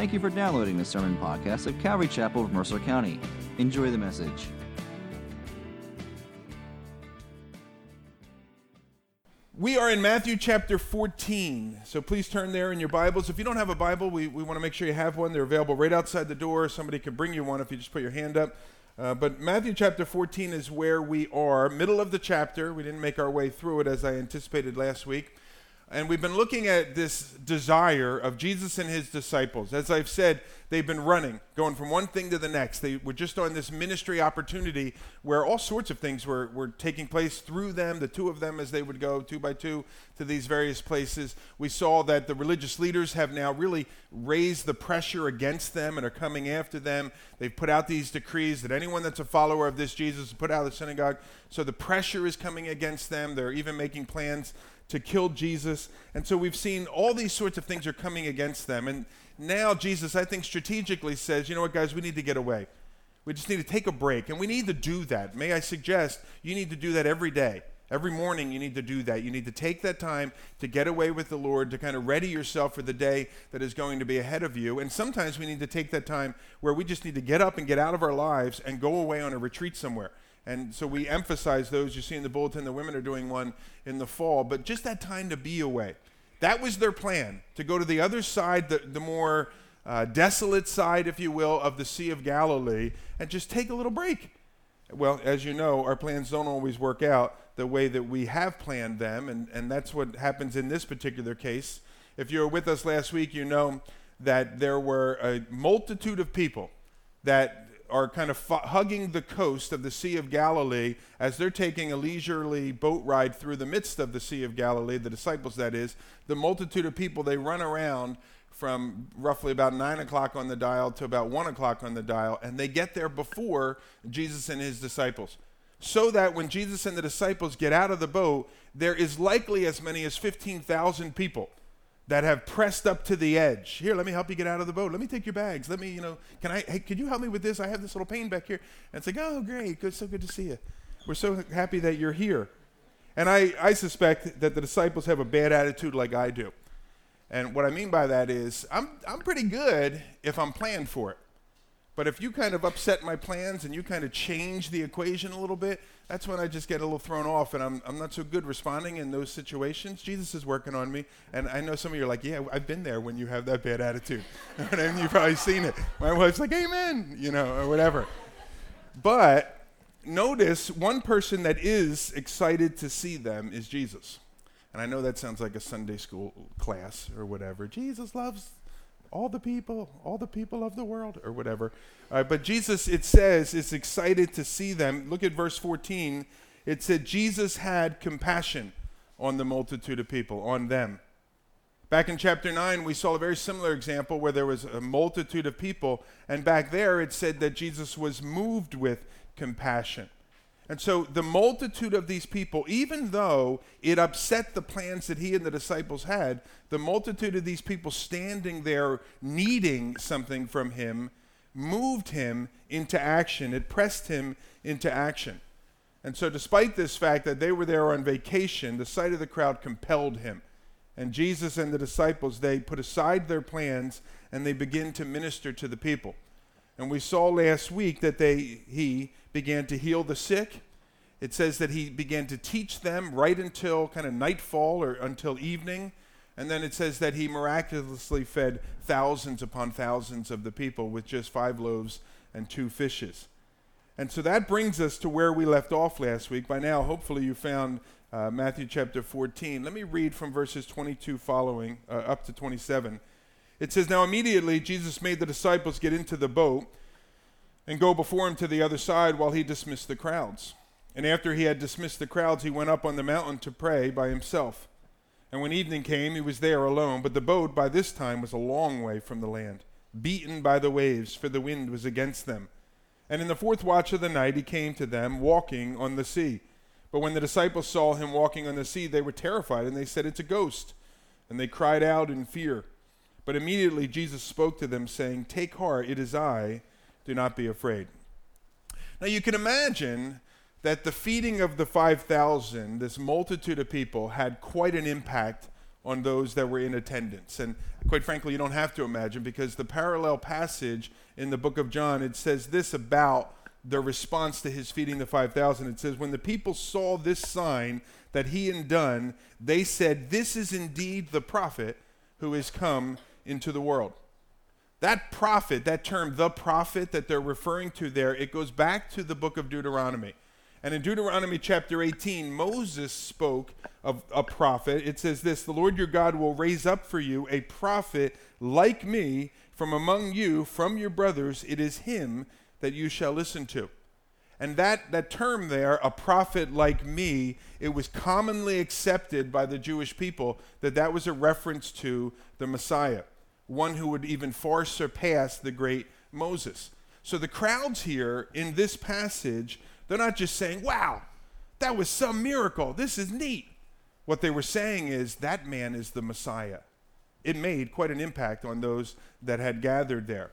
Thank you for downloading the sermon podcast of Calvary Chapel of Mercer County. Enjoy the message. We are in Matthew chapter 14. So please turn there in your Bibles. If you don't have a Bible, we, we want to make sure you have one. They're available right outside the door. Somebody can bring you one if you just put your hand up. Uh, but Matthew chapter 14 is where we are, middle of the chapter. We didn't make our way through it as I anticipated last week. And we've been looking at this desire of Jesus and his disciples. As I've said, they've been running, going from one thing to the next. They were just on this ministry opportunity where all sorts of things were, were taking place through them, the two of them as they would go two by two to these various places. We saw that the religious leaders have now really raised the pressure against them and are coming after them. They've put out these decrees that anyone that's a follower of this Jesus is put out of the synagogue. So the pressure is coming against them. They're even making plans to kill Jesus. And so we've seen all these sorts of things are coming against them. And now Jesus, I think, strategically says, you know what, guys, we need to get away. We just need to take a break. And we need to do that. May I suggest you need to do that every day. Every morning, you need to do that. You need to take that time to get away with the Lord, to kind of ready yourself for the day that is going to be ahead of you. And sometimes we need to take that time where we just need to get up and get out of our lives and go away on a retreat somewhere. And so we emphasize those. You see in the bulletin, the women are doing one in the fall, but just that time to be away. That was their plan, to go to the other side, the, the more uh, desolate side, if you will, of the Sea of Galilee, and just take a little break. Well, as you know, our plans don't always work out the way that we have planned them, and, and that's what happens in this particular case. If you were with us last week, you know that there were a multitude of people that are kind of hugging the coast of the Sea of Galilee as they're taking a leisurely boat ride through the midst of the Sea of Galilee, the disciples, that is. The multitude of people, they run around from roughly about 9 o'clock on the dial to about 1 o'clock on the dial, and they get there before Jesus and his disciples. So that when Jesus and the disciples get out of the boat, there is likely as many as 15,000 people that have pressed up to the edge. Here, let me help you get out of the boat. Let me take your bags. Let me, you know, can I, hey, could you help me with this? I have this little pain back here. And it's like, oh, great. Good. So good to see you. We're so happy that you're here. And I, I suspect that the disciples have a bad attitude like I do. And what I mean by that is, I'm, I'm pretty good if I'm planned for it. But if you kind of upset my plans and you kind of change the equation a little bit, that's when I just get a little thrown off and I'm, I'm not so good responding in those situations. Jesus is working on me. And I know some of you are like, yeah, I've been there when you have that bad attitude. and you've probably seen it. My wife's like, amen, you know, or whatever. But notice one person that is excited to see them is Jesus. And I know that sounds like a Sunday school class or whatever. Jesus loves all the people, all the people of the world, or whatever. Uh, but Jesus, it says, is excited to see them. Look at verse 14. It said, Jesus had compassion on the multitude of people, on them. Back in chapter 9, we saw a very similar example where there was a multitude of people, and back there it said that Jesus was moved with compassion. And so the multitude of these people, even though it upset the plans that he and the disciples had, the multitude of these people standing there needing something from him moved him into action. It pressed him into action. And so, despite this fact that they were there on vacation, the sight of the crowd compelled him. And Jesus and the disciples, they put aside their plans and they begin to minister to the people. And we saw last week that they, he began to heal the sick. It says that he began to teach them right until kind of nightfall or until evening. And then it says that he miraculously fed thousands upon thousands of the people with just five loaves and two fishes. And so that brings us to where we left off last week. By now, hopefully, you found uh, Matthew chapter 14. Let me read from verses 22 following uh, up to 27. It says, Now immediately Jesus made the disciples get into the boat and go before him to the other side while he dismissed the crowds. And after he had dismissed the crowds, he went up on the mountain to pray by himself. And when evening came, he was there alone. But the boat by this time was a long way from the land, beaten by the waves, for the wind was against them. And in the fourth watch of the night he came to them, walking on the sea. But when the disciples saw him walking on the sea, they were terrified, and they said, It's a ghost. And they cried out in fear. But immediately Jesus spoke to them, saying, Take heart, it is I. Do not be afraid. Now you can imagine that the feeding of the 5,000, this multitude of people, had quite an impact on those that were in attendance. And quite frankly, you don't have to imagine because the parallel passage in the book of John, it says this about the response to his feeding the 5,000. It says, When the people saw this sign that he had done, they said, This is indeed the prophet who has come into the world. That prophet, that term, the prophet that they're referring to there, it goes back to the book of Deuteronomy. And in Deuteronomy chapter 18, Moses spoke of a prophet. It says this The Lord your God will raise up for you a prophet like me from among you, from your brothers. It is him that you shall listen to. And that, that term there, a prophet like me, it was commonly accepted by the Jewish people that that was a reference to the Messiah, one who would even far surpass the great Moses. So the crowds here in this passage they're not just saying, wow, that was some miracle. This is neat. What they were saying is, that man is the Messiah. It made quite an impact on those that had gathered there.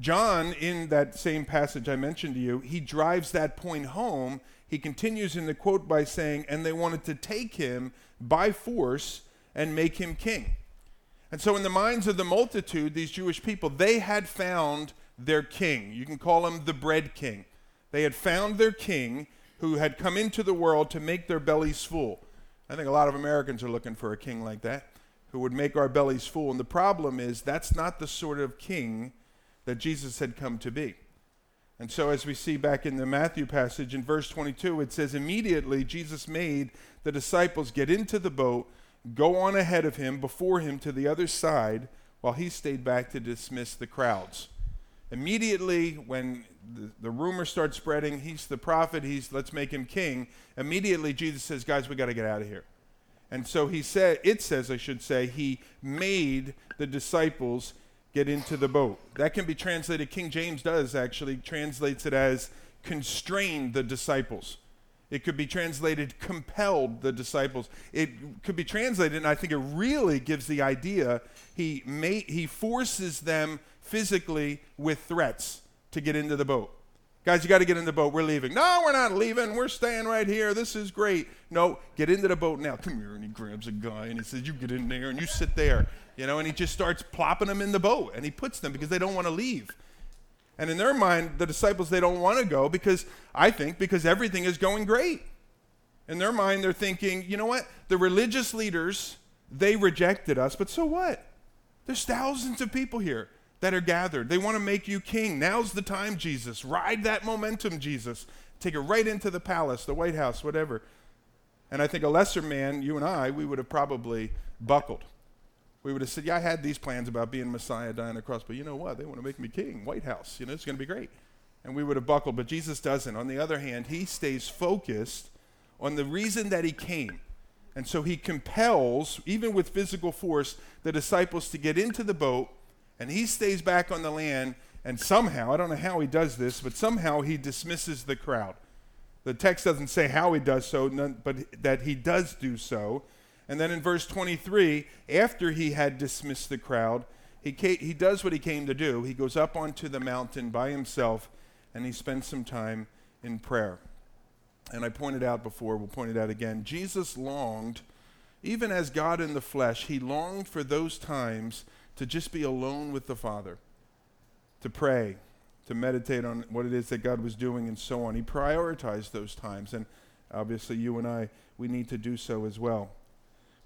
John, in that same passage I mentioned to you, he drives that point home. He continues in the quote by saying, And they wanted to take him by force and make him king. And so, in the minds of the multitude, these Jewish people, they had found their king. You can call him the bread king. They had found their king who had come into the world to make their bellies full. I think a lot of Americans are looking for a king like that who would make our bellies full. And the problem is that's not the sort of king that Jesus had come to be. And so, as we see back in the Matthew passage in verse 22, it says, Immediately Jesus made the disciples get into the boat, go on ahead of him, before him to the other side, while he stayed back to dismiss the crowds. Immediately, when the, the rumor starts spreading, he's the prophet, he's let's make him king. Immediately, Jesus says, Guys, we got to get out of here. And so he said, it says, I should say, he made the disciples get into the boat. That can be translated, King James does actually, translates it as constrained the disciples. It could be translated compelled the disciples. It could be translated, and I think it really gives the idea he, may, he forces them physically with threats to get into the boat. Guys, you got to get in the boat. We're leaving. No, we're not leaving. We're staying right here. This is great. No, get into the boat now. Come here. And he grabs a guy and he says, You get in there and you sit there. You know, and he just starts plopping them in the boat and he puts them because they don't want to leave. And in their mind, the disciples, they don't want to go because I think because everything is going great. In their mind, they're thinking, you know what? The religious leaders, they rejected us, but so what? There's thousands of people here that are gathered. They want to make you king. Now's the time, Jesus. Ride that momentum, Jesus. Take it right into the palace, the White House, whatever. And I think a lesser man, you and I, we would have probably buckled. We would have said, Yeah, I had these plans about being Messiah, dying on the cross, but you know what? They want to make me king, White House. You know, it's going to be great. And we would have buckled, but Jesus doesn't. On the other hand, he stays focused on the reason that he came. And so he compels, even with physical force, the disciples to get into the boat and he stays back on the land, and somehow, I don't know how he does this, but somehow he dismisses the crowd. The text doesn't say how he does so, but that he does do so. And then in verse 23, after he had dismissed the crowd, he, he does what he came to do. He goes up onto the mountain by himself and he spends some time in prayer. And I pointed out before, we'll point it out again. Jesus longed, even as God in the flesh, he longed for those times to just be alone with the Father, to pray, to meditate on what it is that God was doing, and so on. He prioritized those times, and obviously, you and I, we need to do so as well.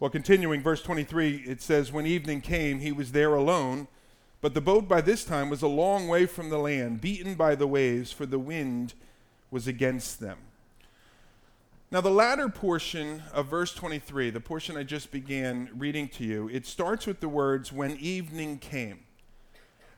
Well, continuing, verse 23, it says, When evening came, he was there alone, but the boat by this time was a long way from the land, beaten by the waves, for the wind was against them. Now, the latter portion of verse 23, the portion I just began reading to you, it starts with the words, when evening came.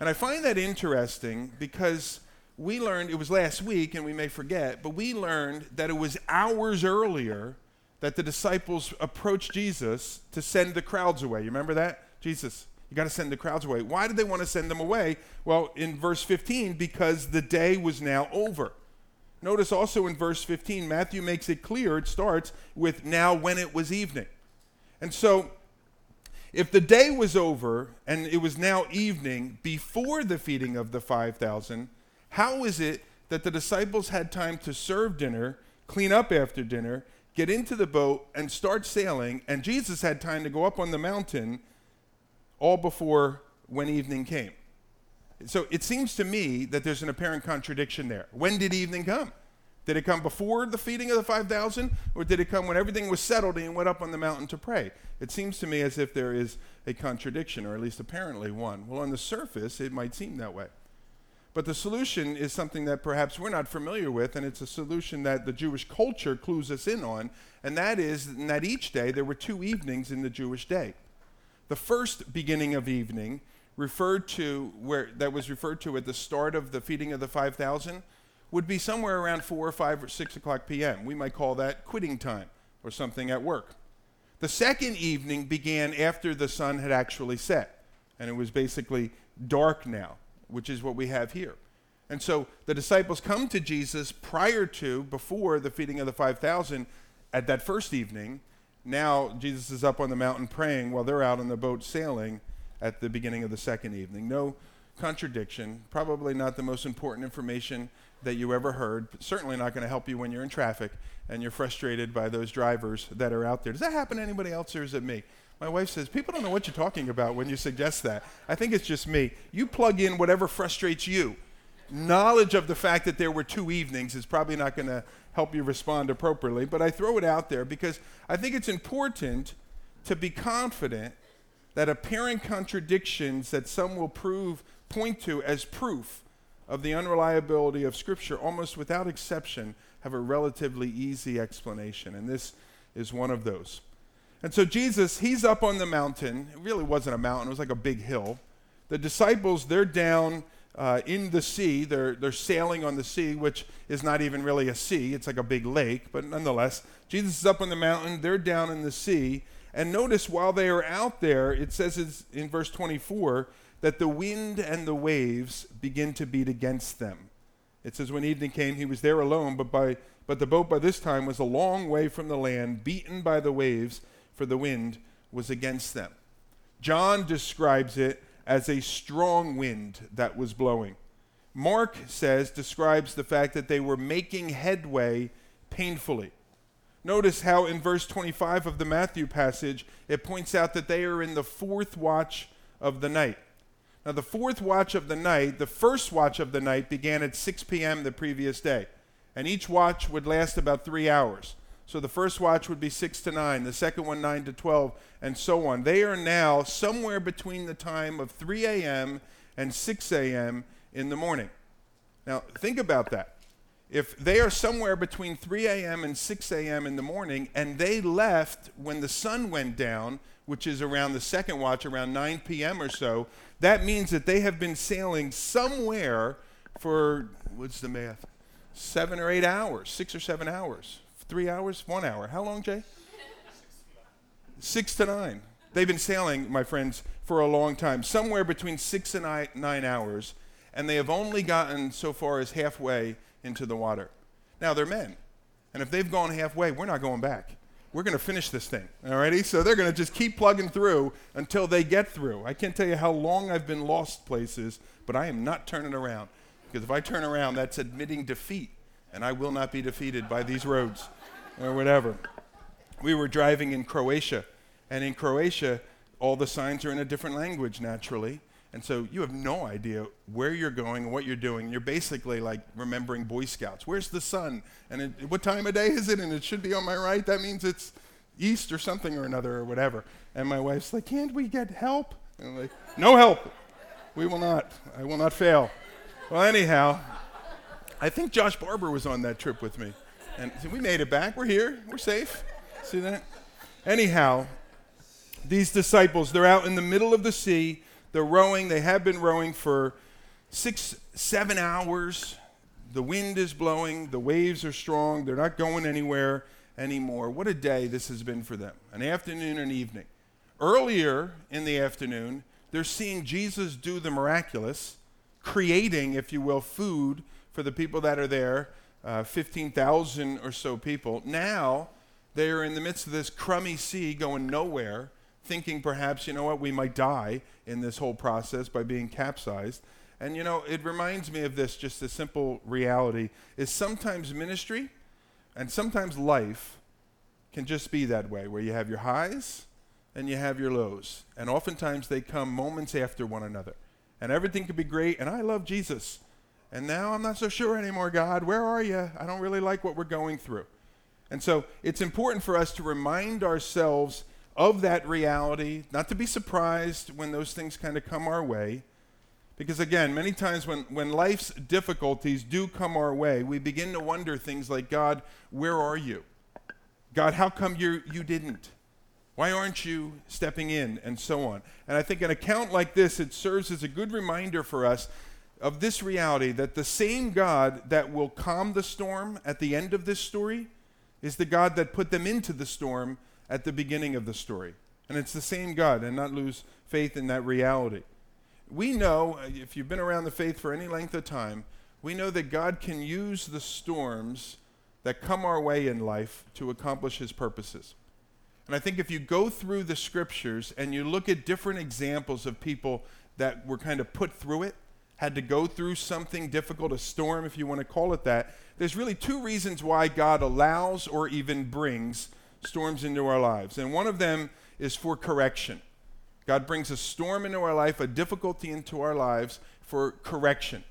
And I find that interesting because we learned, it was last week, and we may forget, but we learned that it was hours earlier that the disciples approached Jesus to send the crowds away. You remember that? Jesus, you got to send the crowds away. Why did they want to send them away? Well, in verse 15, because the day was now over. Notice also in verse 15, Matthew makes it clear, it starts with now when it was evening. And so, if the day was over and it was now evening before the feeding of the 5,000, how is it that the disciples had time to serve dinner, clean up after dinner, get into the boat, and start sailing. And Jesus had time to go up on the mountain all before when evening came. So it seems to me that there's an apparent contradiction there. When did evening come? Did it come before the feeding of the 5,000, or did it come when everything was settled and he went up on the mountain to pray? It seems to me as if there is a contradiction, or at least apparently one. Well, on the surface, it might seem that way. But the solution is something that perhaps we're not familiar with, and it's a solution that the Jewish culture clues us in on, and that is that each day there were two evenings in the Jewish day. The first beginning of evening referred to where that was referred to at the start of the feeding of the 5,000 would be somewhere around 4 or 5 or 6 o'clock p.m. We might call that quitting time or something at work. The second evening began after the sun had actually set, and it was basically dark now, which is what we have here. And so the disciples come to Jesus prior to, before the feeding of the 5,000 at that first evening. Now Jesus is up on the mountain praying while they're out on the boat sailing at the beginning of the second evening. No contradiction, probably not the most important information that you ever heard, certainly not going to help you when you're in traffic and you're frustrated by those drivers that are out there. Does that happen to anybody else or is it me? My wife says, People don't know what you're talking about when you suggest that. I think it's just me. You plug in whatever frustrates you. Knowledge of the fact that there were two evenings is probably not going to help you respond appropriately, but I throw it out there because I think it's important to be confident that apparent contradictions that some will prove point to as proof of the unreliability of Scripture, almost without exception, have a relatively easy explanation. And this is one of those. And so Jesus, he's up on the mountain. It really wasn't a mountain, it was like a big hill. The disciples, they're down uh, in the sea. They're, they're sailing on the sea, which is not even really a sea, it's like a big lake. But nonetheless, Jesus is up on the mountain, they're down in the sea. And notice while they are out there, it says in verse 24 that the wind and the waves begin to beat against them. It says when evening came, he was there alone, but, by, but the boat by this time was a long way from the land, beaten by the waves, for the wind was against them. John describes it as a strong wind that was blowing. Mark says, describes the fact that they were making headway painfully. Notice how in verse 25 of the Matthew passage, it points out that they are in the fourth watch of the night. Now, the fourth watch of the night, the first watch of the night, began at 6 p.m. the previous day, and each watch would last about three hours. So the first watch would be 6 to 9, the second one 9 to 12, and so on. They are now somewhere between the time of 3 a.m. and 6 a.m. in the morning. Now, think about that if they are somewhere between 3 a.m. and 6 a.m. in the morning, and they left when the sun went down, which is around the second watch, around 9 p.m. or so, that means that they have been sailing somewhere for, what's the math? Seven or eight hours, six or seven hours, three hours, one hour. How long, Jay? six to nine. They've been sailing, my friends, for a long time, somewhere between six and nine, hours, and they have only gotten so far as halfway into the water. Now, they're men. And if they've gone halfway, we're not going back. We're going to finish this thing. Alrighty? So they're going to just keep plugging through until they get through. I can't tell you how long I've been lost places, but I am not turning around. Because if I turn around, that's admitting defeat. And I will not be defeated by these roads or whatever. We were driving in Croatia. And in Croatia, all the signs are in a different language naturally. And so you have no idea where you're going and what you're doing. You're basically like remembering Boy Scouts. Where's the sun? And it, what time of day is it? And it should be on my right. That means it's east or something or another or whatever. And my wife's like, can't we get help? And I'm like, no help. We will not. I will not fail. Well, anyhow, I think Josh Barber was on that trip with me. And so we made it back. We're here. We're safe. See that? Anyhow, these disciples, they're out in the middle of the sea they're rowing. They have been rowing for six, seven hours. The wind is blowing. The waves are strong. They're not going anywhere anymore. What a day this has been for them an afternoon and evening. Earlier in the afternoon, they're seeing Jesus do the miraculous, creating, if you will, food for the people that are there, uh, 15,000 or so people. Now, they are in the midst of this crummy sea going nowhere thinking perhaps, you know what, we might die in this whole process by being capsized. And you know, it reminds me of this just a simple reality is sometimes ministry and sometimes life can just be that way, where you have your highs and you have your lows. And oftentimes they come moments after one another. And everything could be great, and I love Jesus. And now I'm not so sure anymore, God. Where are you? I don't really like what we're going through. And so it's important for us to remind ourselves of that reality, not to be surprised when those things kind of come our way. Because again, many times when, when life's difficulties do come our way, we begin to wonder things like, God, where are you? God, how come you you didn't? Why aren't you stepping in? And so on. And I think an account like this, it serves as a good reminder for us of this reality that the same God that will calm the storm at the end of this story is the God that put them into the storm at the beginning of the story. And it's the same God, and not lose faith in that reality. We know, if you've been around the faith for any length of time, we know that God can use the storms that come our way in life to accomplish his purposes. And I think if you go through the scriptures and you look at different examples of people that were kind of put through it, had to go through something difficult, a storm, if you want to call it that, there's really two reasons why God allows or even brings storms into our lives. And one of them is for correction. God brings a storm into our life, a difficulty into our lives for correction.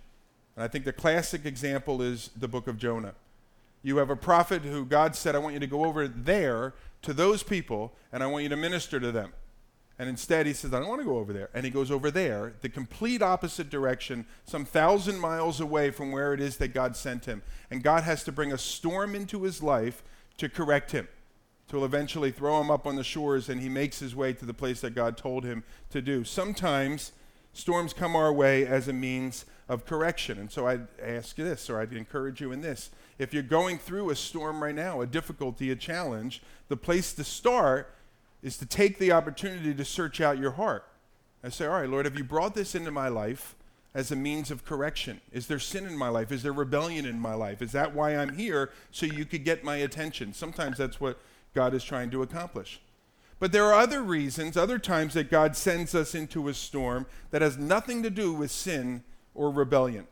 And I think the classic example is the book of Jonah. You have a prophet who God said, I want you to go over there to those people and I want you to minister to them. And instead, he says, I don't want to go over there. And he goes over there, the complete opposite direction, some thousand miles away from where it is that God sent him. And God has to bring a storm into his life to correct him, to eventually throw him up on the shores, and he makes his way to the place that God told him to do. Sometimes storms come our way as a means of correction. And so I'd ask you this, or I'd encourage you in this. If you're going through a storm right now, a difficulty, a challenge, the place to start is to take the opportunity to search out your heart. I say, All right, Lord, have you brought this into my life as a means of correction? Is there sin in my life? Is there rebellion in my life? Is that why I'm here so you could get my attention? Sometimes that's what God is trying to accomplish. But there are other reasons, other times that God sends us into a storm that has nothing to do with sin or rebellion.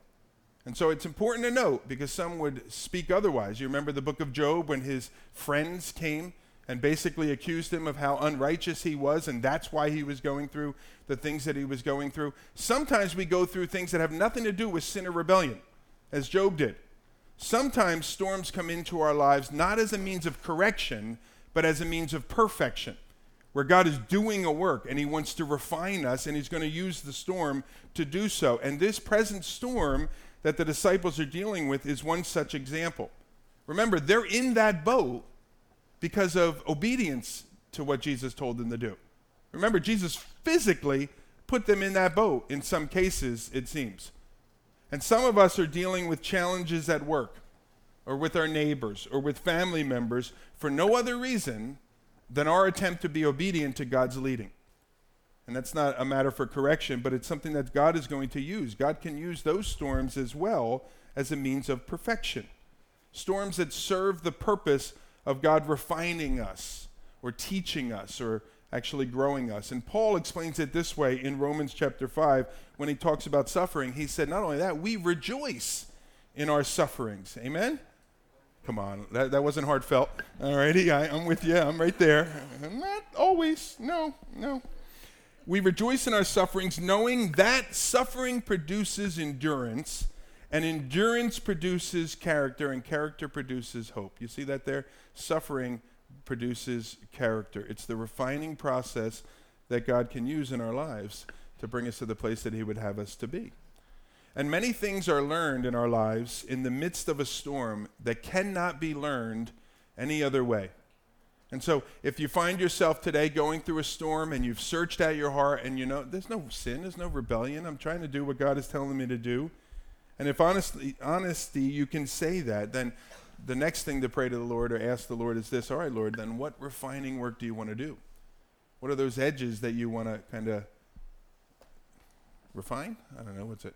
And so it's important to note because some would speak otherwise. You remember the book of Job when his friends came and basically accused him of how unrighteous he was, and that's why he was going through the things that he was going through. Sometimes we go through things that have nothing to do with sin or rebellion, as Job did. Sometimes storms come into our lives not as a means of correction, but as a means of perfection, where God is doing a work and he wants to refine us, and he's going to use the storm to do so. And this present storm that the disciples are dealing with is one such example. Remember, they're in that boat because of obedience to what Jesus told them to do. Remember, Jesus physically put them in that boat in some cases, it seems. And some of us are dealing with challenges at work or with our neighbors or with family members for no other reason than our attempt to be obedient to God's leading. And that's not a matter for correction, but it's something that God is going to use. God can use those storms as well as a means of perfection. Storms that serve the purpose of God refining us or teaching us or actually growing us. And Paul explains it this way in Romans chapter 5 when he talks about suffering. He said, Not only that, we rejoice in our sufferings. Amen? Come on, that, that wasn't heartfelt. All righty, I, I'm with you. I'm right there. Not always. No, no. We rejoice in our sufferings, knowing that suffering produces endurance, and endurance produces character, and character produces hope. You see that there? Suffering produces character. It's the refining process that God can use in our lives to bring us to the place that He would have us to be. And many things are learned in our lives in the midst of a storm that cannot be learned any other way. And so, if you find yourself today going through a storm and you've searched out your heart and you know there's no sin, there's no rebellion, I'm trying to do what God is telling me to do. And if honestly, honesty, you can say that, then the next thing to pray to the Lord or ask the Lord is this All right, Lord, then what refining work do you want to do? What are those edges that you want to kind of refine? I don't know. What's it?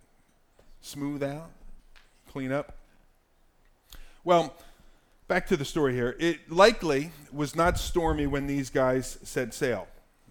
Smooth out? Clean up? Well, back to the story here. It likely was not stormy when these guys set sail.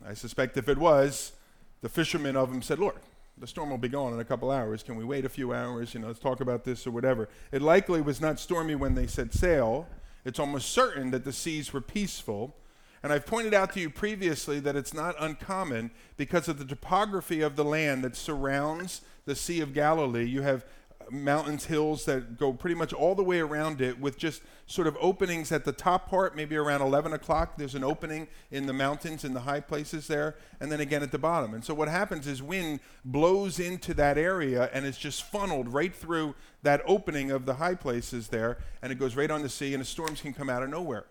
I suspect if it was, the fishermen of them said, Lord, the storm will be gone in a couple hours. Can we wait a few hours? You know, let's talk about this or whatever. It likely was not stormy when they set sail. It's almost certain that the seas were peaceful. And I've pointed out to you previously that it's not uncommon because of the topography of the land that surrounds the Sea of Galilee. You have mountains, hills that go pretty much all the way around it with just sort of openings at the top part, maybe around 11 o'clock. There's an opening in the mountains, in the high places there, and then again at the bottom. And so what happens is wind blows into that area and it's just funneled right through that opening of the high places there, and it goes right on the sea, and the storms can come out of nowhere.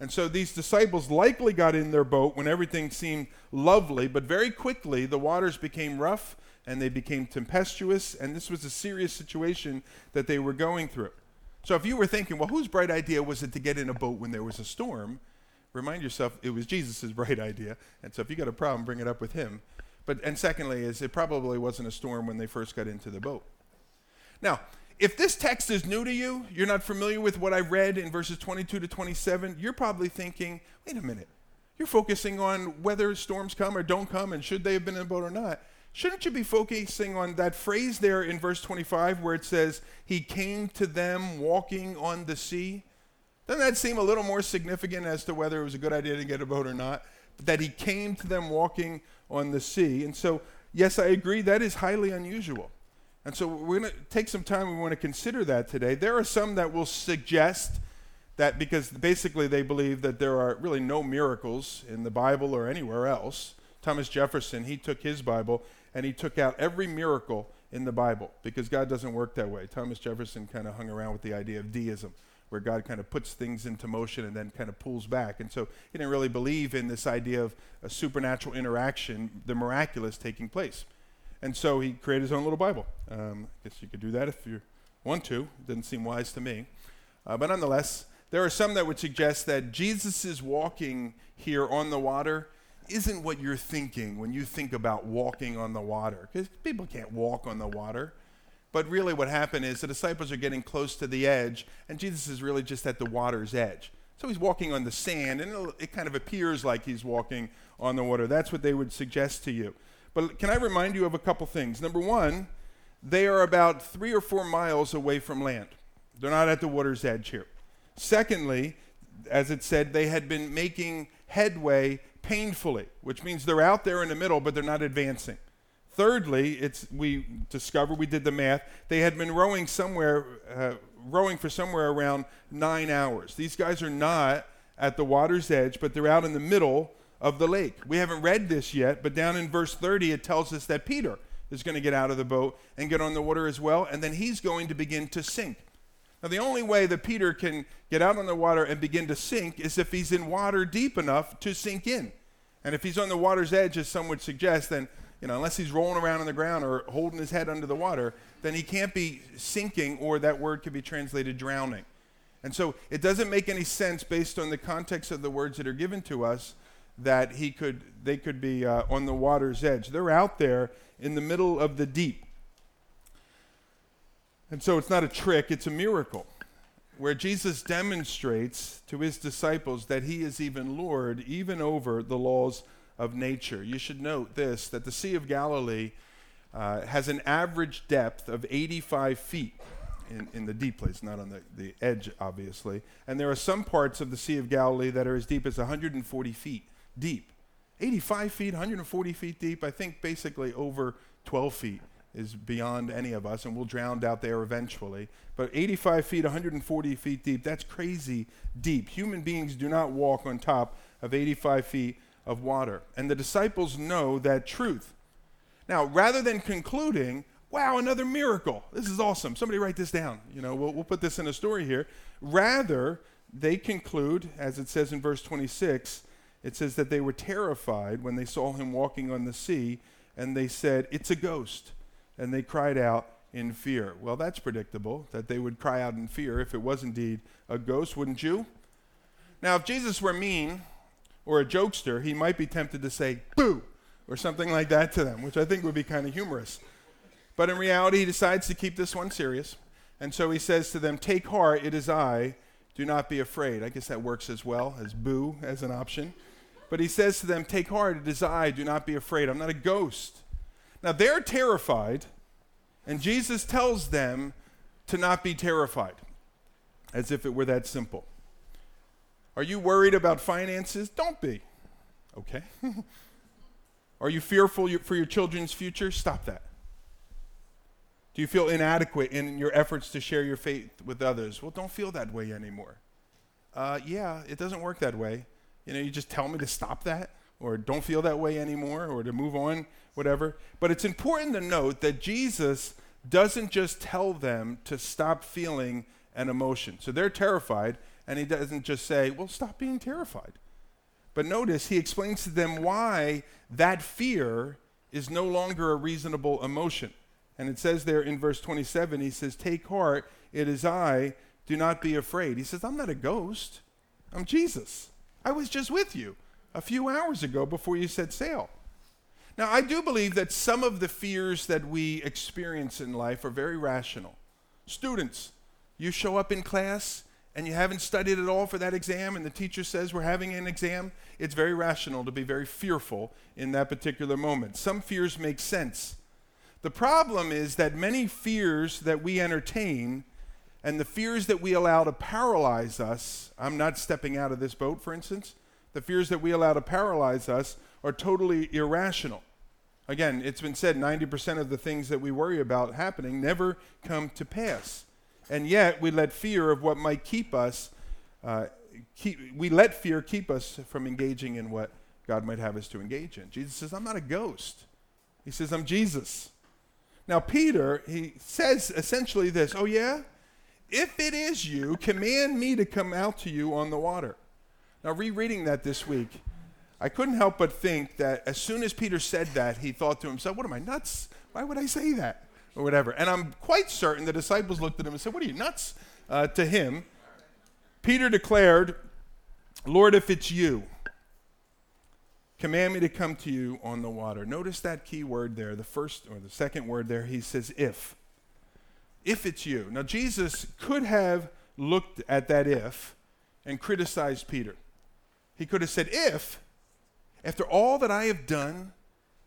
And so these disciples likely got in their boat when everything seemed lovely, but very quickly the waters became rough and they became tempestuous, and this was a serious situation that they were going through. So if you were thinking, well, whose bright idea was it to get in a boat when there was a storm? Remind yourself it was Jesus' bright idea. And so if you got a problem, bring it up with him. But and secondly, is it probably wasn't a storm when they first got into the boat. Now, if this text is new to you, you're not familiar with what I read in verses 22 to 27, you're probably thinking, wait a minute. You're focusing on whether storms come or don't come and should they have been in a boat or not. Shouldn't you be focusing on that phrase there in verse 25 where it says, He came to them walking on the sea? Doesn't that seem a little more significant as to whether it was a good idea to get a boat or not? That He came to them walking on the sea. And so, yes, I agree, that is highly unusual. And so, we're going to take some time, we want to consider that today. There are some that will suggest that because basically they believe that there are really no miracles in the Bible or anywhere else. Thomas Jefferson, he took his Bible and he took out every miracle in the Bible because God doesn't work that way. Thomas Jefferson kind of hung around with the idea of deism, where God kind of puts things into motion and then kind of pulls back. And so he didn't really believe in this idea of a supernatural interaction, the miraculous taking place. And so he created his own little Bible. Um, I guess you could do that if you want to. It doesn't seem wise to me. Uh, but nonetheless, there are some that would suggest that Jesus is walking here on the water isn't what you're thinking when you think about walking on the water, because people can't walk on the water. But really, what happened is the disciples are getting close to the edge, and Jesus is really just at the water's edge. So he's walking on the sand, and it kind of appears like he's walking on the water. That's what they would suggest to you. But can I remind you of a couple things? Number one, they are about three or four miles away from land, they're not at the water's edge here. Secondly, as it said, they had been making headway painfully, which means they're out there in the middle, but they're not advancing. Thirdly, it's we discovered we did the math. They had been rowing somewhere, uh, rowing for somewhere around nine hours. These guys are not at the water's edge, but they're out in the middle of the lake. We haven't read this yet, but down in verse 30, it tells us that Peter is going to get out of the boat and get on the water as well, and then he's going to begin to sink. Now, the only way that Peter can get out on the water and begin to sink is if he's in water deep enough to sink in. And if he's on the water's edge, as some would suggest, then, you know, unless he's rolling around on the ground or holding his head under the water, then he can't be sinking, or that word could be translated drowning. And so it doesn't make any sense based on the context of the words that are given to us that he could, they could be uh, on the water's edge. They're out there in the middle of the deep. And so it's not a trick, it's a miracle where Jesus demonstrates to his disciples that he is even Lord, even over the laws of nature. You should note this that the Sea of Galilee uh, has an average depth of 85 feet in, in the deep place, not on the, the edge, obviously. And there are some parts of the Sea of Galilee that are as deep as 140 feet deep. 85 feet, 140 feet deep, I think basically over 12 feet is beyond any of us, and we'll drown out there eventually. But 85 feet, 140 feet deep, that's crazy deep. Human beings do not walk on top of 85 feet of water. And the disciples know that truth. Now, rather than concluding, wow, another miracle, this is awesome, somebody write this down. You know, we'll, we'll put this in a story here. Rather, they conclude, as it says in verse 26, it says that they were terrified when they saw him walking on the sea, and they said, It's a ghost and they cried out in fear. Well, that's predictable that they would cry out in fear if it was indeed a ghost, wouldn't you? Now, if Jesus were mean or a jokester, he might be tempted to say, boo, or something like that to them, which I think would be kind of humorous. But in reality, he decides to keep this one serious. And so he says to them, Take heart, it is I. Do not be afraid. I guess that works as well as boo as an option. But he says to them, Take heart, it is I. Do not be afraid. I'm not a ghost. Now they're terrified, and Jesus tells them to not be terrified, as if it were that simple. Are you worried about finances? Don't be. Okay. Are you fearful for your children's future? Stop that. Do you feel inadequate in your efforts to share your faith with others? Well, don't feel that way anymore. Uh, yeah, it doesn't work that way. You know, you just tell me to stop that or don't feel that way anymore or to move on, whatever. But it's important to note that Jesus doesn't just tell them to stop feeling an emotion. So they're terrified, and he doesn't just say, well, stop being terrified. But notice he explains to them why that fear is no longer a reasonable emotion. And it says there in verse 27, he says, Take heart, it is I, do not be afraid. He says, I'm not a ghost, I'm Jesus. I was just with you a few hours ago before you set sail. Now, I do believe that some of the fears that we experience in life are very rational. Students, you show up in class and you haven't studied at all for that exam, and the teacher says we're having an exam, it's very rational to be very fearful in that particular moment. Some fears make sense. The problem is that many fears that we entertain and the fears that we allow to paralyze us, I'm not stepping out of this boat, for instance, the fears that we allow to paralyze us are totally irrational. Again, it's been said 90% of the things that we worry about happening never come to pass. And yet, we let fear of what might keep us, uh, keep, we let fear keep us from engaging in what God might have us to engage in. Jesus says, I'm not a ghost. He says, I'm Jesus. Now, Peter, he says essentially this Oh, yeah? If it is you, command me to come out to you on the water. Now, rereading that this week, I couldn't help but think that as soon as Peter said that, he thought to himself, What am I, nuts? Why would I say that? Or whatever. And I'm quite certain the disciples looked at him and said, What are you, nuts? Uh, to him, Peter declared, Lord, if it's you, command me to come to you on the water. Notice that key word there, the first or the second word there. He says, If. If it's you. Now, Jesus could have looked at that if and criticized Peter. He could have said, If, after all that I have done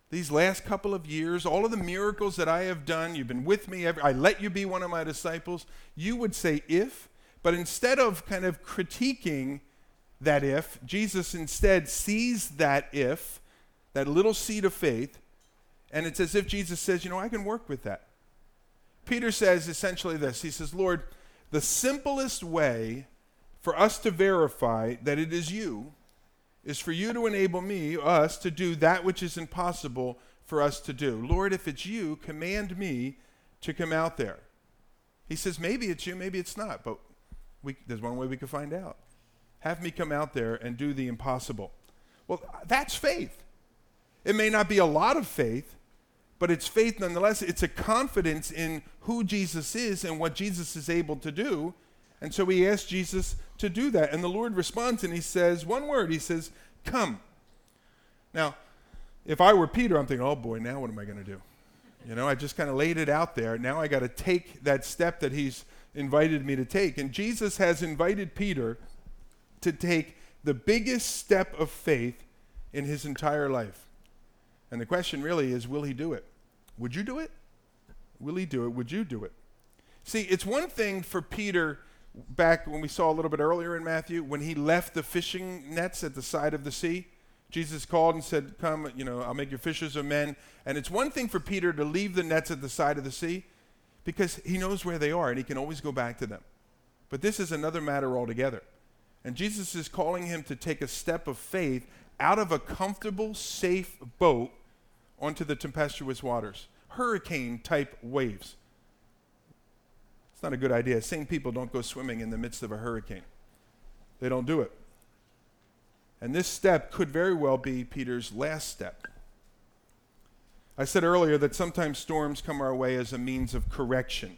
these last couple of years, all of the miracles that I have done, you've been with me, I let you be one of my disciples, you would say, If. But instead of kind of critiquing that if, Jesus instead sees that if, that little seed of faith, and it's as if Jesus says, You know, I can work with that. Peter says essentially this He says, Lord, the simplest way for us to verify that it is you is for you to enable me, us, to do that which is impossible for us to do. Lord, if it's you, command me to come out there. He says, maybe it's you, maybe it's not, but we, there's one way we can find out. Have me come out there and do the impossible. Well, that's faith. It may not be a lot of faith, but it's faith nonetheless. It's a confidence in who Jesus is and what Jesus is able to do. And so he asks Jesus to do that. And the Lord responds and he says, one word, he says, Come. Now, if I were Peter, I'm thinking, oh boy, now what am I going to do? You know, I just kind of laid it out there. Now I got to take that step that he's invited me to take. And Jesus has invited Peter to take the biggest step of faith in his entire life. And the question really is will he do it? Would you do it? Will he do it? Would you do it? See, it's one thing for Peter back when we saw a little bit earlier in Matthew when he left the fishing nets at the side of the sea. Jesus called and said, Come, you know, I'll make you fishers of men. And it's one thing for Peter to leave the nets at the side of the sea because he knows where they are and he can always go back to them. But this is another matter altogether. And Jesus is calling him to take a step of faith out of a comfortable, safe boat onto the tempestuous waters, hurricane type waves. It's not a good idea. Sane people don't go swimming in the midst of a hurricane, they don't do it. And this step could very well be Peter's last step. I said earlier that sometimes storms come our way as a means of correction,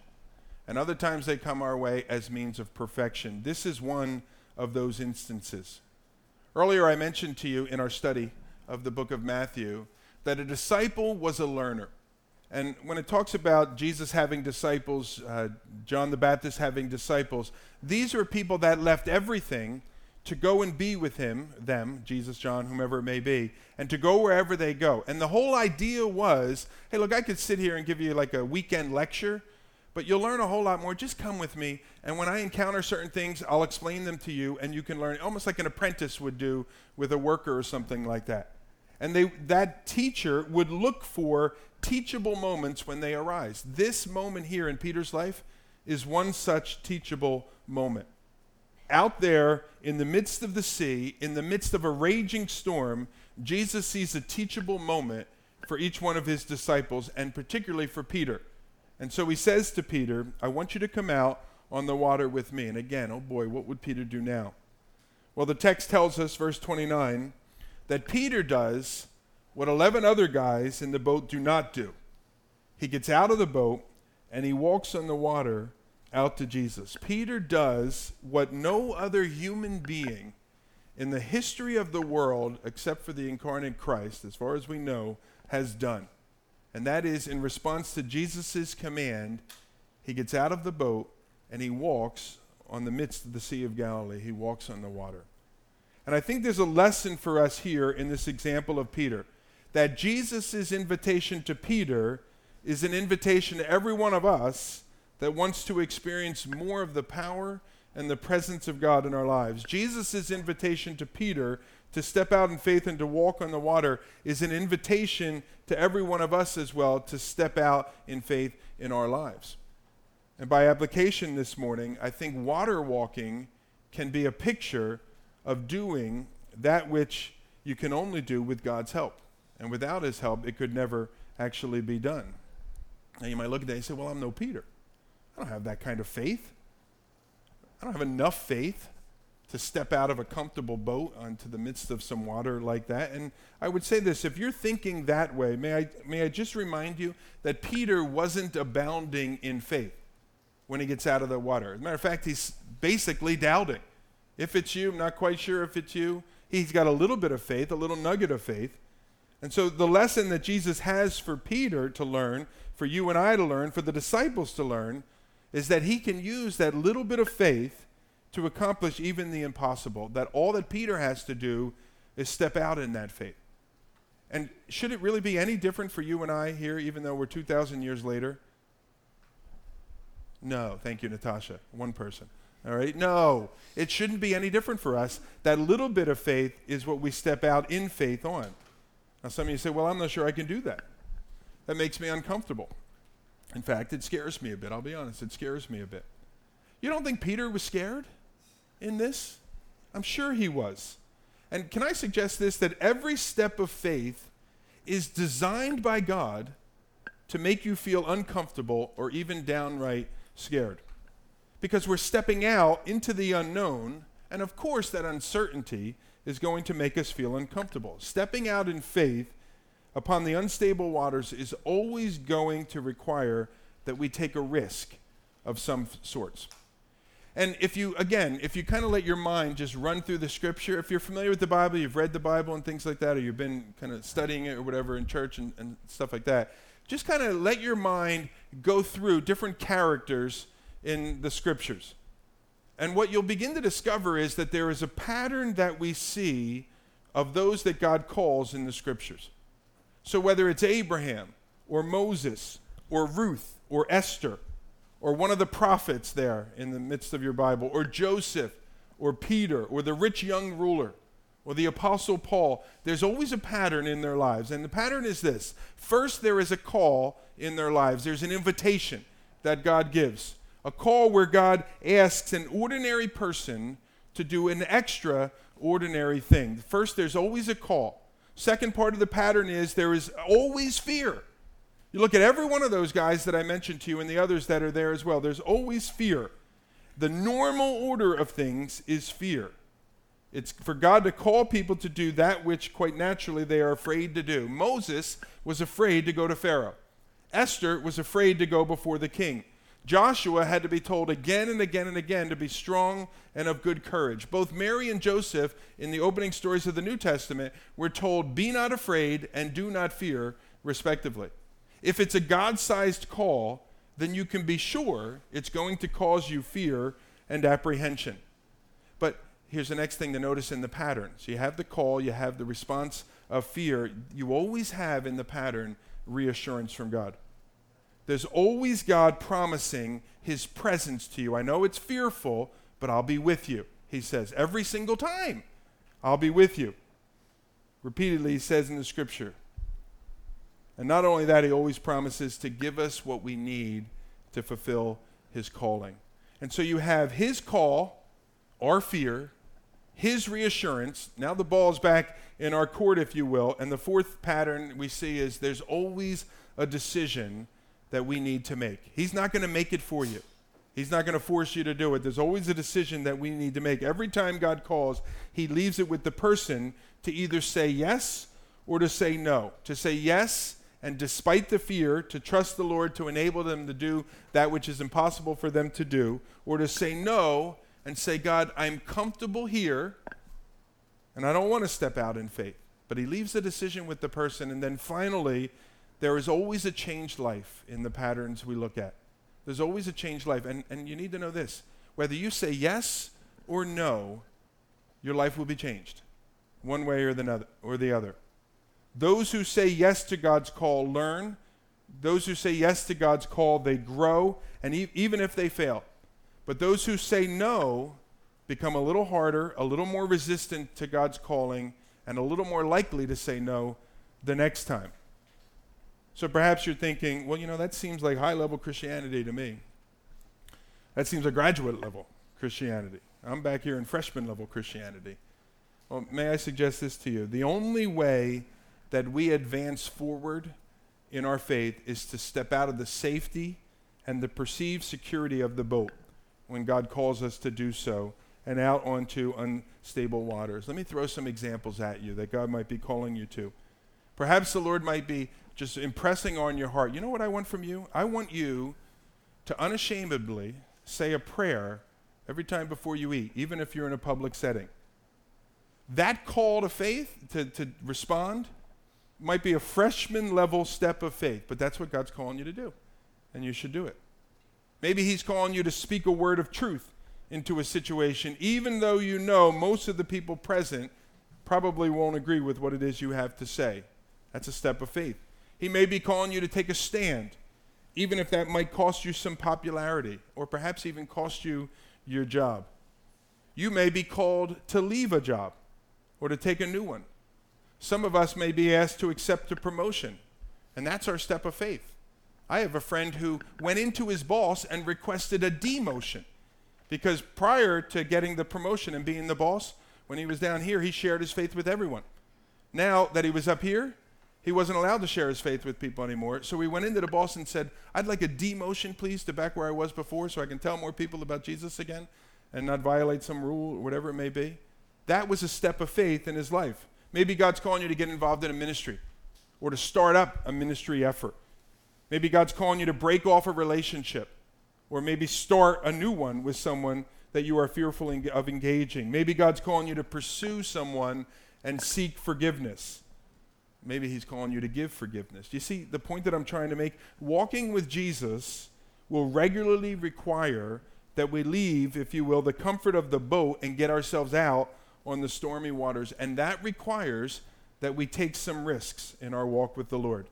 and other times they come our way as means of perfection. This is one of those instances. Earlier, I mentioned to you in our study of the book of Matthew that a disciple was a learner. And when it talks about Jesus having disciples, uh, John the Baptist having disciples, these are people that left everything to go and be with him, them, Jesus, John, whomever it may be, and to go wherever they go. And the whole idea was hey, look, I could sit here and give you like a weekend lecture, but you'll learn a whole lot more. Just come with me. And when I encounter certain things, I'll explain them to you, and you can learn almost like an apprentice would do with a worker or something like that. And they, that teacher would look for teachable moments when they arise. This moment here in Peter's life is one such teachable moment. Out there in the midst of the sea, in the midst of a raging storm, Jesus sees a teachable moment for each one of his disciples, and particularly for Peter. And so he says to Peter, I want you to come out on the water with me. And again, oh boy, what would Peter do now? Well, the text tells us, verse 29, that Peter does what 11 other guys in the boat do not do. He gets out of the boat and he walks on the water out to Jesus. Peter does what no other human being in the history of the world, except for the incarnate Christ, as far as we know, has done. And that is in response to Jesus' command, he gets out of the boat and he walks on the midst of the Sea of Galilee. He walks on the water. And I think there's a lesson for us here in this example of Peter that Jesus' invitation to Peter is an invitation to every one of us that wants to experience more of the power and the presence of God in our lives. Jesus' invitation to Peter to step out in faith and to walk on the water is an invitation to every one of us as well to step out in faith in our lives. And by application this morning, I think water walking can be a picture of doing that which you can only do with God's help. And without his help, it could never actually be done. Now you might look at that and say, Well, I'm no Peter. I don't have that kind of faith. I don't have enough faith to step out of a comfortable boat onto the midst of some water like that. And I would say this if you're thinking that way, may I, may I just remind you that Peter wasn't abounding in faith when he gets out of the water. As a matter of fact, he's basically doubting. If it's you, I'm not quite sure if it's you. He's got a little bit of faith, a little nugget of faith. And so the lesson that Jesus has for Peter to learn, for you and I to learn, for the disciples to learn, is that he can use that little bit of faith to accomplish even the impossible. That all that Peter has to do is step out in that faith. And should it really be any different for you and I here, even though we're 2,000 years later? No. Thank you, Natasha. One person. All right? No. It shouldn't be any different for us. That little bit of faith is what we step out in faith on. Now, some of you say, well, I'm not sure I can do that. That makes me uncomfortable. In fact, it scares me a bit. I'll be honest. It scares me a bit. You don't think Peter was scared? in this? I'm sure he was. And can I suggest this that every step of faith is designed by God to make you feel uncomfortable or even downright scared? Because we're stepping out into the unknown, and of course, that uncertainty is going to make us feel uncomfortable. Stepping out in faith upon the unstable waters is always going to require that we take a risk of some sorts. And if you, again, if you kind of let your mind just run through the scripture, if you're familiar with the Bible, you've read the Bible and things like that, or you've been kind of studying it or whatever in church and, and stuff like that, just kind of let your mind go through different characters in the scriptures. And what you'll begin to discover is that there is a pattern that we see of those that God calls in the scriptures. So whether it's Abraham or Moses or Ruth or Esther, or one of the prophets there in the midst of your Bible, or Joseph, or Peter, or the rich young ruler, or the Apostle Paul, there's always a pattern in their lives. And the pattern is this first, there is a call in their lives, there's an invitation that God gives, a call where God asks an ordinary person to do an extraordinary thing. First, there's always a call. Second part of the pattern is there is always fear. You look at every one of those guys that I mentioned to you and the others that are there as well, there's always fear. The normal order of things is fear. It's for God to call people to do that which quite naturally they are afraid to do. Moses was afraid to go to Pharaoh. Esther was afraid to go before the king. Joshua had to be told again and again and again to be strong and of good courage. Both Mary and Joseph, in the opening stories of the New Testament, were told, Be not afraid and do not fear, respectively. If it's a God sized call, then you can be sure it's going to cause you fear and apprehension. But here's the next thing to notice in the pattern. So you have the call, you have the response of fear. You always have in the pattern reassurance from God. There's always God promising his presence to you. I know it's fearful, but I'll be with you, he says, every single time. I'll be with you. Repeatedly, he says in the scripture. And not only that, he always promises to give us what we need to fulfill his calling. And so you have his call, our fear, his reassurance. Now the ball's back in our court, if you will. And the fourth pattern we see is there's always a decision that we need to make. He's not going to make it for you. He's not going to force you to do it. There's always a decision that we need to make. Every time God calls, He leaves it with the person to either say yes or to say no. To say yes, and despite the fear, to trust the Lord to enable them to do that which is impossible for them to do, or to say no and say, God, I'm comfortable here, and I don't want to step out in faith. But He leaves the decision with the person, and then finally, there is always a changed life in the patterns we look at. There's always a changed life. And, and you need to know this whether you say yes or no, your life will be changed one way or the other. Or the other. Those who say yes to God's call learn. Those who say yes to God's call, they grow, and e- even if they fail. But those who say no become a little harder, a little more resistant to God's calling, and a little more likely to say no the next time. So perhaps you're thinking, well, you know, that seems like high level Christianity to me. That seems like graduate level Christianity. I'm back here in freshman level Christianity. Well, may I suggest this to you? The only way that we advance forward in our faith is to step out of the safety and the perceived security of the boat when God calls us to do so and out onto unstable waters. Let me throw some examples at you that God might be calling you to. Perhaps the Lord might be just impressing on your heart. You know what I want from you? I want you to unashamedly say a prayer every time before you eat, even if you're in a public setting. That call to faith, to, to respond, might be a freshman level step of faith, but that's what God's calling you to do, and you should do it. Maybe He's calling you to speak a word of truth into a situation, even though you know most of the people present probably won't agree with what it is you have to say. That's a step of faith. He may be calling you to take a stand, even if that might cost you some popularity or perhaps even cost you your job. You may be called to leave a job or to take a new one. Some of us may be asked to accept a promotion, and that's our step of faith. I have a friend who went into his boss and requested a demotion because prior to getting the promotion and being the boss, when he was down here, he shared his faith with everyone. Now that he was up here, he wasn't allowed to share his faith with people anymore. So we went into the boss and said, I'd like a demotion, please, to back where I was before so I can tell more people about Jesus again and not violate some rule or whatever it may be. That was a step of faith in his life. Maybe God's calling you to get involved in a ministry or to start up a ministry effort. Maybe God's calling you to break off a relationship or maybe start a new one with someone that you are fearful of engaging. Maybe God's calling you to pursue someone and seek forgiveness. Maybe he's calling you to give forgiveness. You see the point that I'm trying to make? Walking with Jesus will regularly require that we leave, if you will, the comfort of the boat and get ourselves out on the stormy waters. And that requires that we take some risks in our walk with the Lord.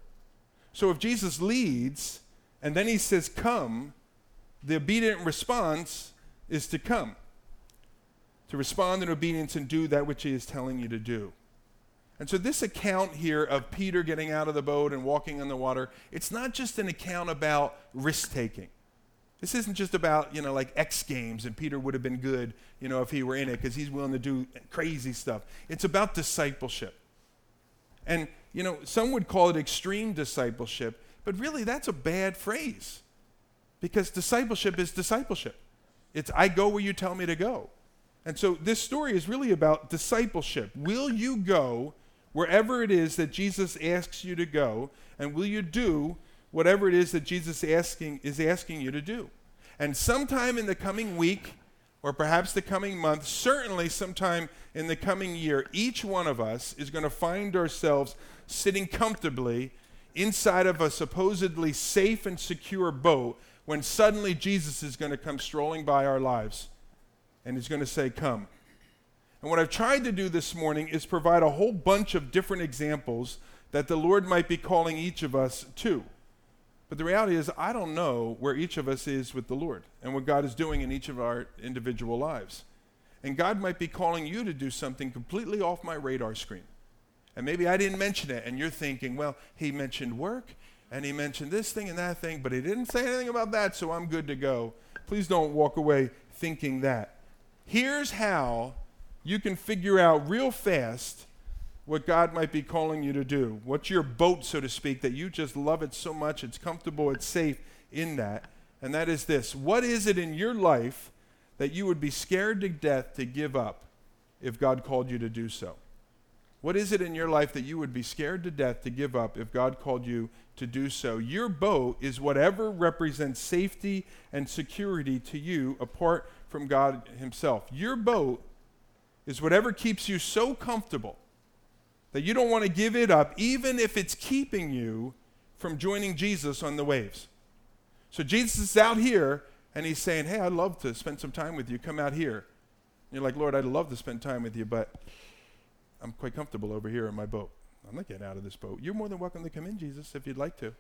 So if Jesus leads and then he says, Come, the obedient response is to come, to respond in obedience and do that which he is telling you to do. And so, this account here of Peter getting out of the boat and walking on the water, it's not just an account about risk taking. This isn't just about, you know, like X Games and Peter would have been good, you know, if he were in it because he's willing to do crazy stuff. It's about discipleship. And, you know, some would call it extreme discipleship, but really that's a bad phrase because discipleship is discipleship. It's I go where you tell me to go. And so this story is really about discipleship. Will you go wherever it is that Jesus asks you to go, and will you do whatever it is that Jesus asking, is asking you to do? And sometime in the coming week, or perhaps the coming month, certainly sometime in the coming year, each one of us is going to find ourselves sitting comfortably inside of a supposedly safe and secure boat when suddenly Jesus is going to come strolling by our lives and he's going to say, Come. And what I've tried to do this morning is provide a whole bunch of different examples that the Lord might be calling each of us to. But the reality is, I don't know where each of us is with the Lord and what God is doing in each of our individual lives. And God might be calling you to do something completely off my radar screen. And maybe I didn't mention it, and you're thinking, well, he mentioned work, and he mentioned this thing and that thing, but he didn't say anything about that, so I'm good to go. Please don't walk away thinking that. Here's how you can figure out real fast what God might be calling you to do. What's your boat, so to speak, that you just love it so much, it's comfortable, it's safe in that. And that is this What is it in your life that you would be scared to death to give up if God called you to do so? What is it in your life that you would be scared to death to give up if God called you to do so? Your boat is whatever represents safety and security to you apart from God Himself. Your boat is whatever keeps you so comfortable that you don't want to give it up, even if it's keeping you from joining Jesus on the waves. So Jesus is out here and he's saying, Hey, I'd love to spend some time with you. Come out here. And you're like, Lord, I'd love to spend time with you, but I'm quite comfortable over here in my boat. I'm not getting out of this boat. You're more than welcome to come in, Jesus, if you'd like to. And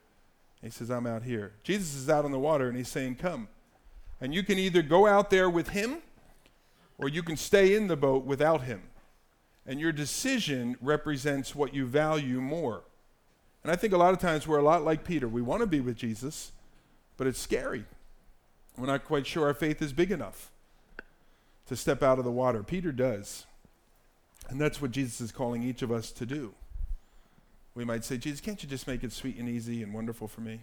he says, I'm out here. Jesus is out on the water and he's saying, Come. And you can either go out there with him or you can stay in the boat without him. And your decision represents what you value more. And I think a lot of times we're a lot like Peter. We want to be with Jesus, but it's scary. We're not quite sure our faith is big enough to step out of the water. Peter does. And that's what Jesus is calling each of us to do. We might say, Jesus, can't you just make it sweet and easy and wonderful for me?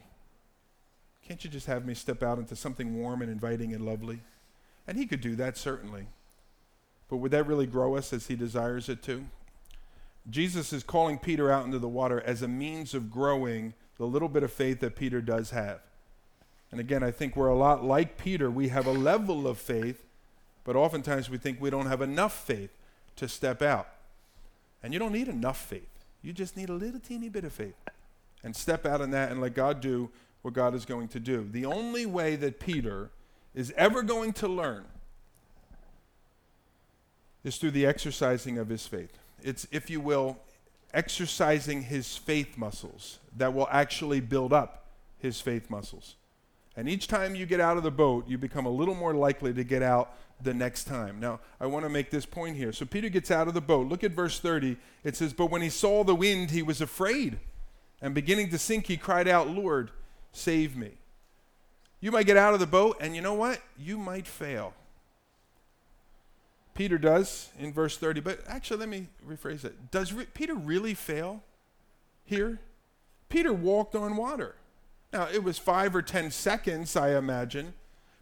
Can't you just have me step out into something warm and inviting and lovely? And he could do that, certainly. But would that really grow us as he desires it to? Jesus is calling Peter out into the water as a means of growing the little bit of faith that Peter does have. And again, I think we're a lot like Peter. We have a level of faith, but oftentimes we think we don't have enough faith to step out. And you don't need enough faith. You just need a little teeny bit of faith. And step out in that and let God do what God is going to do. The only way that Peter is ever going to learn is through the exercising of his faith. It's, if you will, exercising his faith muscles that will actually build up his faith muscles. And each time you get out of the boat, you become a little more likely to get out the next time. Now, I want to make this point here. So Peter gets out of the boat. Look at verse 30. It says, But when he saw the wind, he was afraid. And beginning to sink, he cried out, Lord, save me. You might get out of the boat, and you know what? You might fail. Peter does in verse 30, but actually, let me rephrase it. Does re- Peter really fail here? Peter walked on water. Now, it was five or ten seconds, I imagine.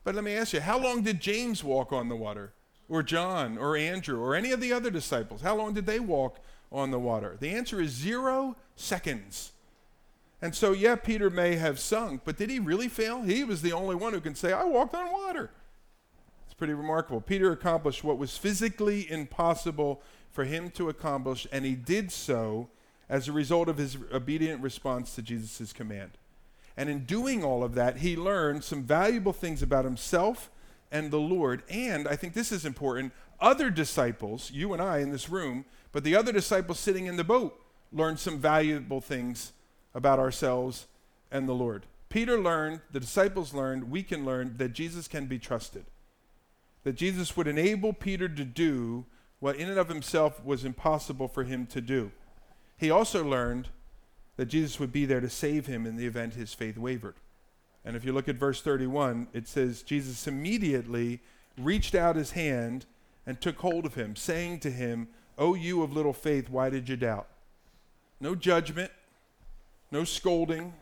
But let me ask you, how long did James walk on the water? Or John, or Andrew, or any of the other disciples? How long did they walk on the water? The answer is zero seconds. And so, yeah, Peter may have sunk, but did he really fail? He was the only one who can say, I walked on water pretty remarkable. Peter accomplished what was physically impossible for him to accomplish, and he did so as a result of his obedient response to Jesus' command. And in doing all of that, he learned some valuable things about himself and the Lord. And I think this is important other disciples, you and I in this room, but the other disciples sitting in the boat learned some valuable things about ourselves and the Lord. Peter learned, the disciples learned, we can learn that Jesus can be trusted that Jesus would enable Peter to do what in and of himself was impossible for him to do. He also learned that Jesus would be there to save him in the event his faith wavered. And if you look at verse 31, it says, Jesus immediately reached out his hand and took hold of him, saying to him, O you of little faith, why did you doubt? No judgment, no scolding,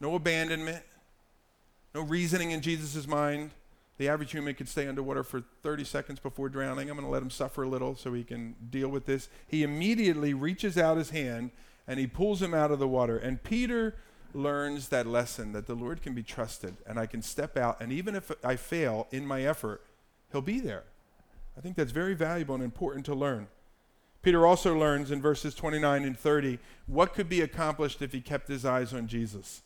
no abandonment, no reasoning in Jesus' mind. The average human could stay underwater for 30 seconds before drowning. I'm going to let him suffer a little so he can deal with this. He immediately reaches out his hand and he pulls him out of the water. And Peter learns that lesson that the Lord can be trusted and I can step out. And even if I fail in my effort, he'll be there. I think that's very valuable and important to learn. Peter also learns in verses 29 and 30 what could be accomplished if he kept his eyes on Jesus.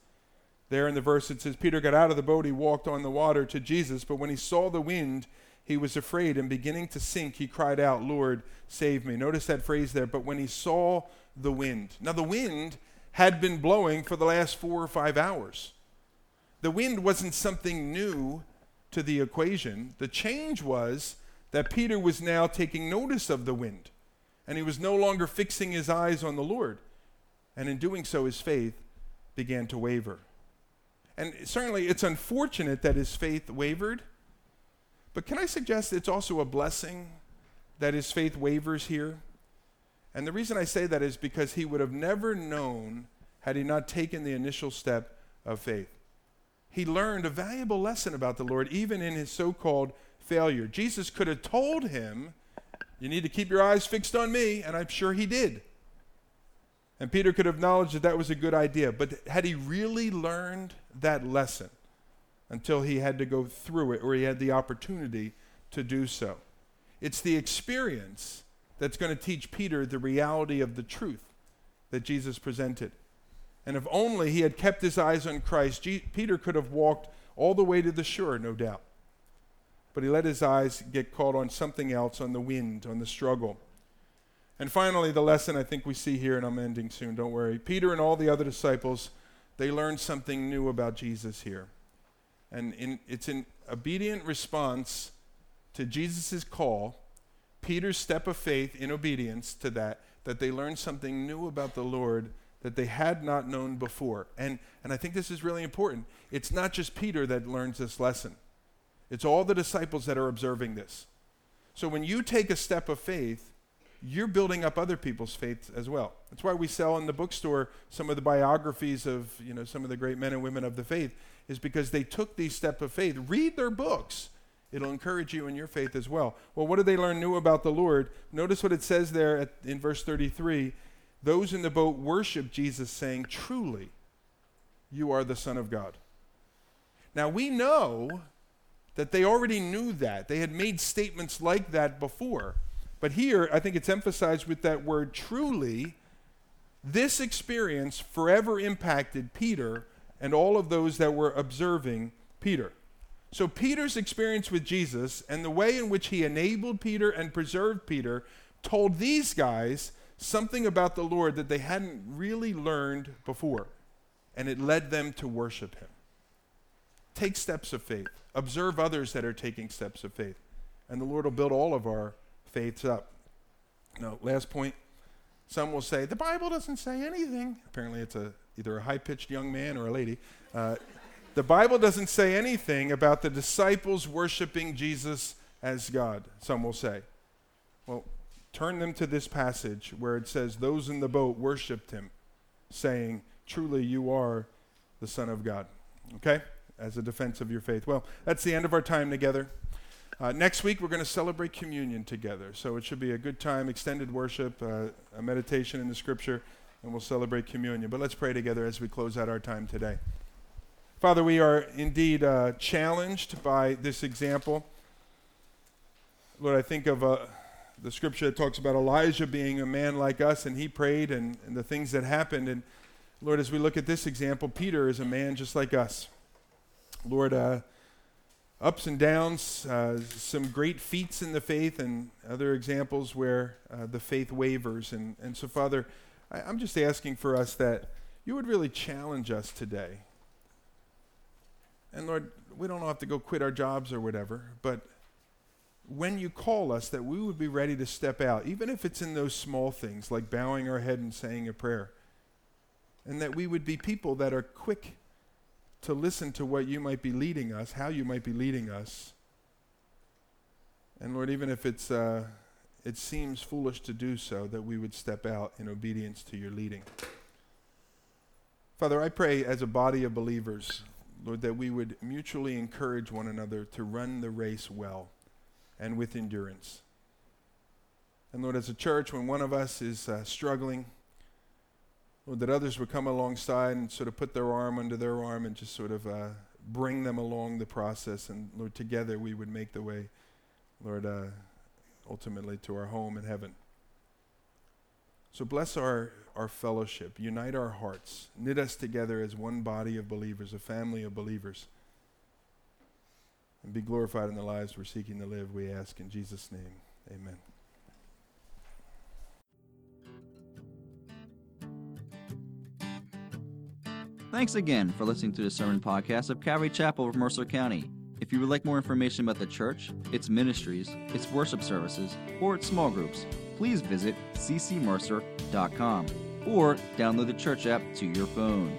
There in the verse it says, Peter got out of the boat, he walked on the water to Jesus, but when he saw the wind, he was afraid, and beginning to sink, he cried out, Lord, save me. Notice that phrase there, but when he saw the wind. Now, the wind had been blowing for the last four or five hours. The wind wasn't something new to the equation. The change was that Peter was now taking notice of the wind, and he was no longer fixing his eyes on the Lord. And in doing so, his faith began to waver. And certainly, it's unfortunate that his faith wavered. But can I suggest it's also a blessing that his faith wavers here? And the reason I say that is because he would have never known had he not taken the initial step of faith. He learned a valuable lesson about the Lord even in his so called failure. Jesus could have told him, You need to keep your eyes fixed on me, and I'm sure he did. And Peter could have acknowledged that that was a good idea. But had he really learned that lesson until he had to go through it or he had the opportunity to do so? It's the experience that's going to teach Peter the reality of the truth that Jesus presented. And if only he had kept his eyes on Christ, Peter could have walked all the way to the shore, no doubt. But he let his eyes get caught on something else, on the wind, on the struggle. And finally, the lesson I think we see here, and I'm ending soon, don't worry. Peter and all the other disciples, they learned something new about Jesus here. And in, it's an obedient response to Jesus' call, Peter's step of faith in obedience to that, that they learned something new about the Lord that they had not known before. And, and I think this is really important. It's not just Peter that learns this lesson, it's all the disciples that are observing this. So when you take a step of faith, you're building up other people's faith as well. That's why we sell in the bookstore some of the biographies of, you know, some of the great men and women of the faith is because they took these steps of faith. Read their books. It'll encourage you in your faith as well. Well, what did they learn new about the Lord? Notice what it says there at, in verse 33. Those in the boat worship Jesus, saying, Truly, you are the Son of God. Now, we know that they already knew that. They had made statements like that before. But here, I think it's emphasized with that word truly. This experience forever impacted Peter and all of those that were observing Peter. So, Peter's experience with Jesus and the way in which he enabled Peter and preserved Peter told these guys something about the Lord that they hadn't really learned before, and it led them to worship him. Take steps of faith, observe others that are taking steps of faith, and the Lord will build all of our faiths up. Now, last point. Some will say, the Bible doesn't say anything. Apparently, it's a, either a high pitched young man or a lady. Uh, the Bible doesn't say anything about the disciples worshiping Jesus as God, some will say. Well, turn them to this passage where it says, Those in the boat worshiped him, saying, Truly you are the Son of God. Okay? As a defense of your faith. Well, that's the end of our time together. Uh, next week, we're going to celebrate communion together. So it should be a good time, extended worship, uh, a meditation in the scripture, and we'll celebrate communion. But let's pray together as we close out our time today. Father, we are indeed uh, challenged by this example. Lord, I think of uh, the scripture that talks about Elijah being a man like us, and he prayed, and, and the things that happened. And Lord, as we look at this example, Peter is a man just like us. Lord, uh, ups and downs, uh, some great feats in the faith, and other examples where uh, the faith wavers. And, and so, Father, I, I'm just asking for us that you would really challenge us today. And Lord, we don't have to go quit our jobs or whatever, but when you call us, that we would be ready to step out, even if it's in those small things like bowing our head and saying a prayer. And that we would be people that are quick to listen to what you might be leading us, how you might be leading us. And Lord, even if it's, uh, it seems foolish to do so, that we would step out in obedience to your leading. Father, I pray as a body of believers, Lord, that we would mutually encourage one another to run the race well and with endurance. And Lord, as a church, when one of us is uh, struggling, that others would come alongside and sort of put their arm under their arm and just sort of uh, bring them along the process. And Lord, together we would make the way, Lord, uh, ultimately to our home in heaven. So bless our, our fellowship, unite our hearts, knit us together as one body of believers, a family of believers, and be glorified in the lives we're seeking to live, we ask in Jesus' name. Amen. Thanks again for listening to the sermon podcast of Calvary Chapel of Mercer County. If you would like more information about the church, its ministries, its worship services, or its small groups, please visit ccmercer.com or download the church app to your phone.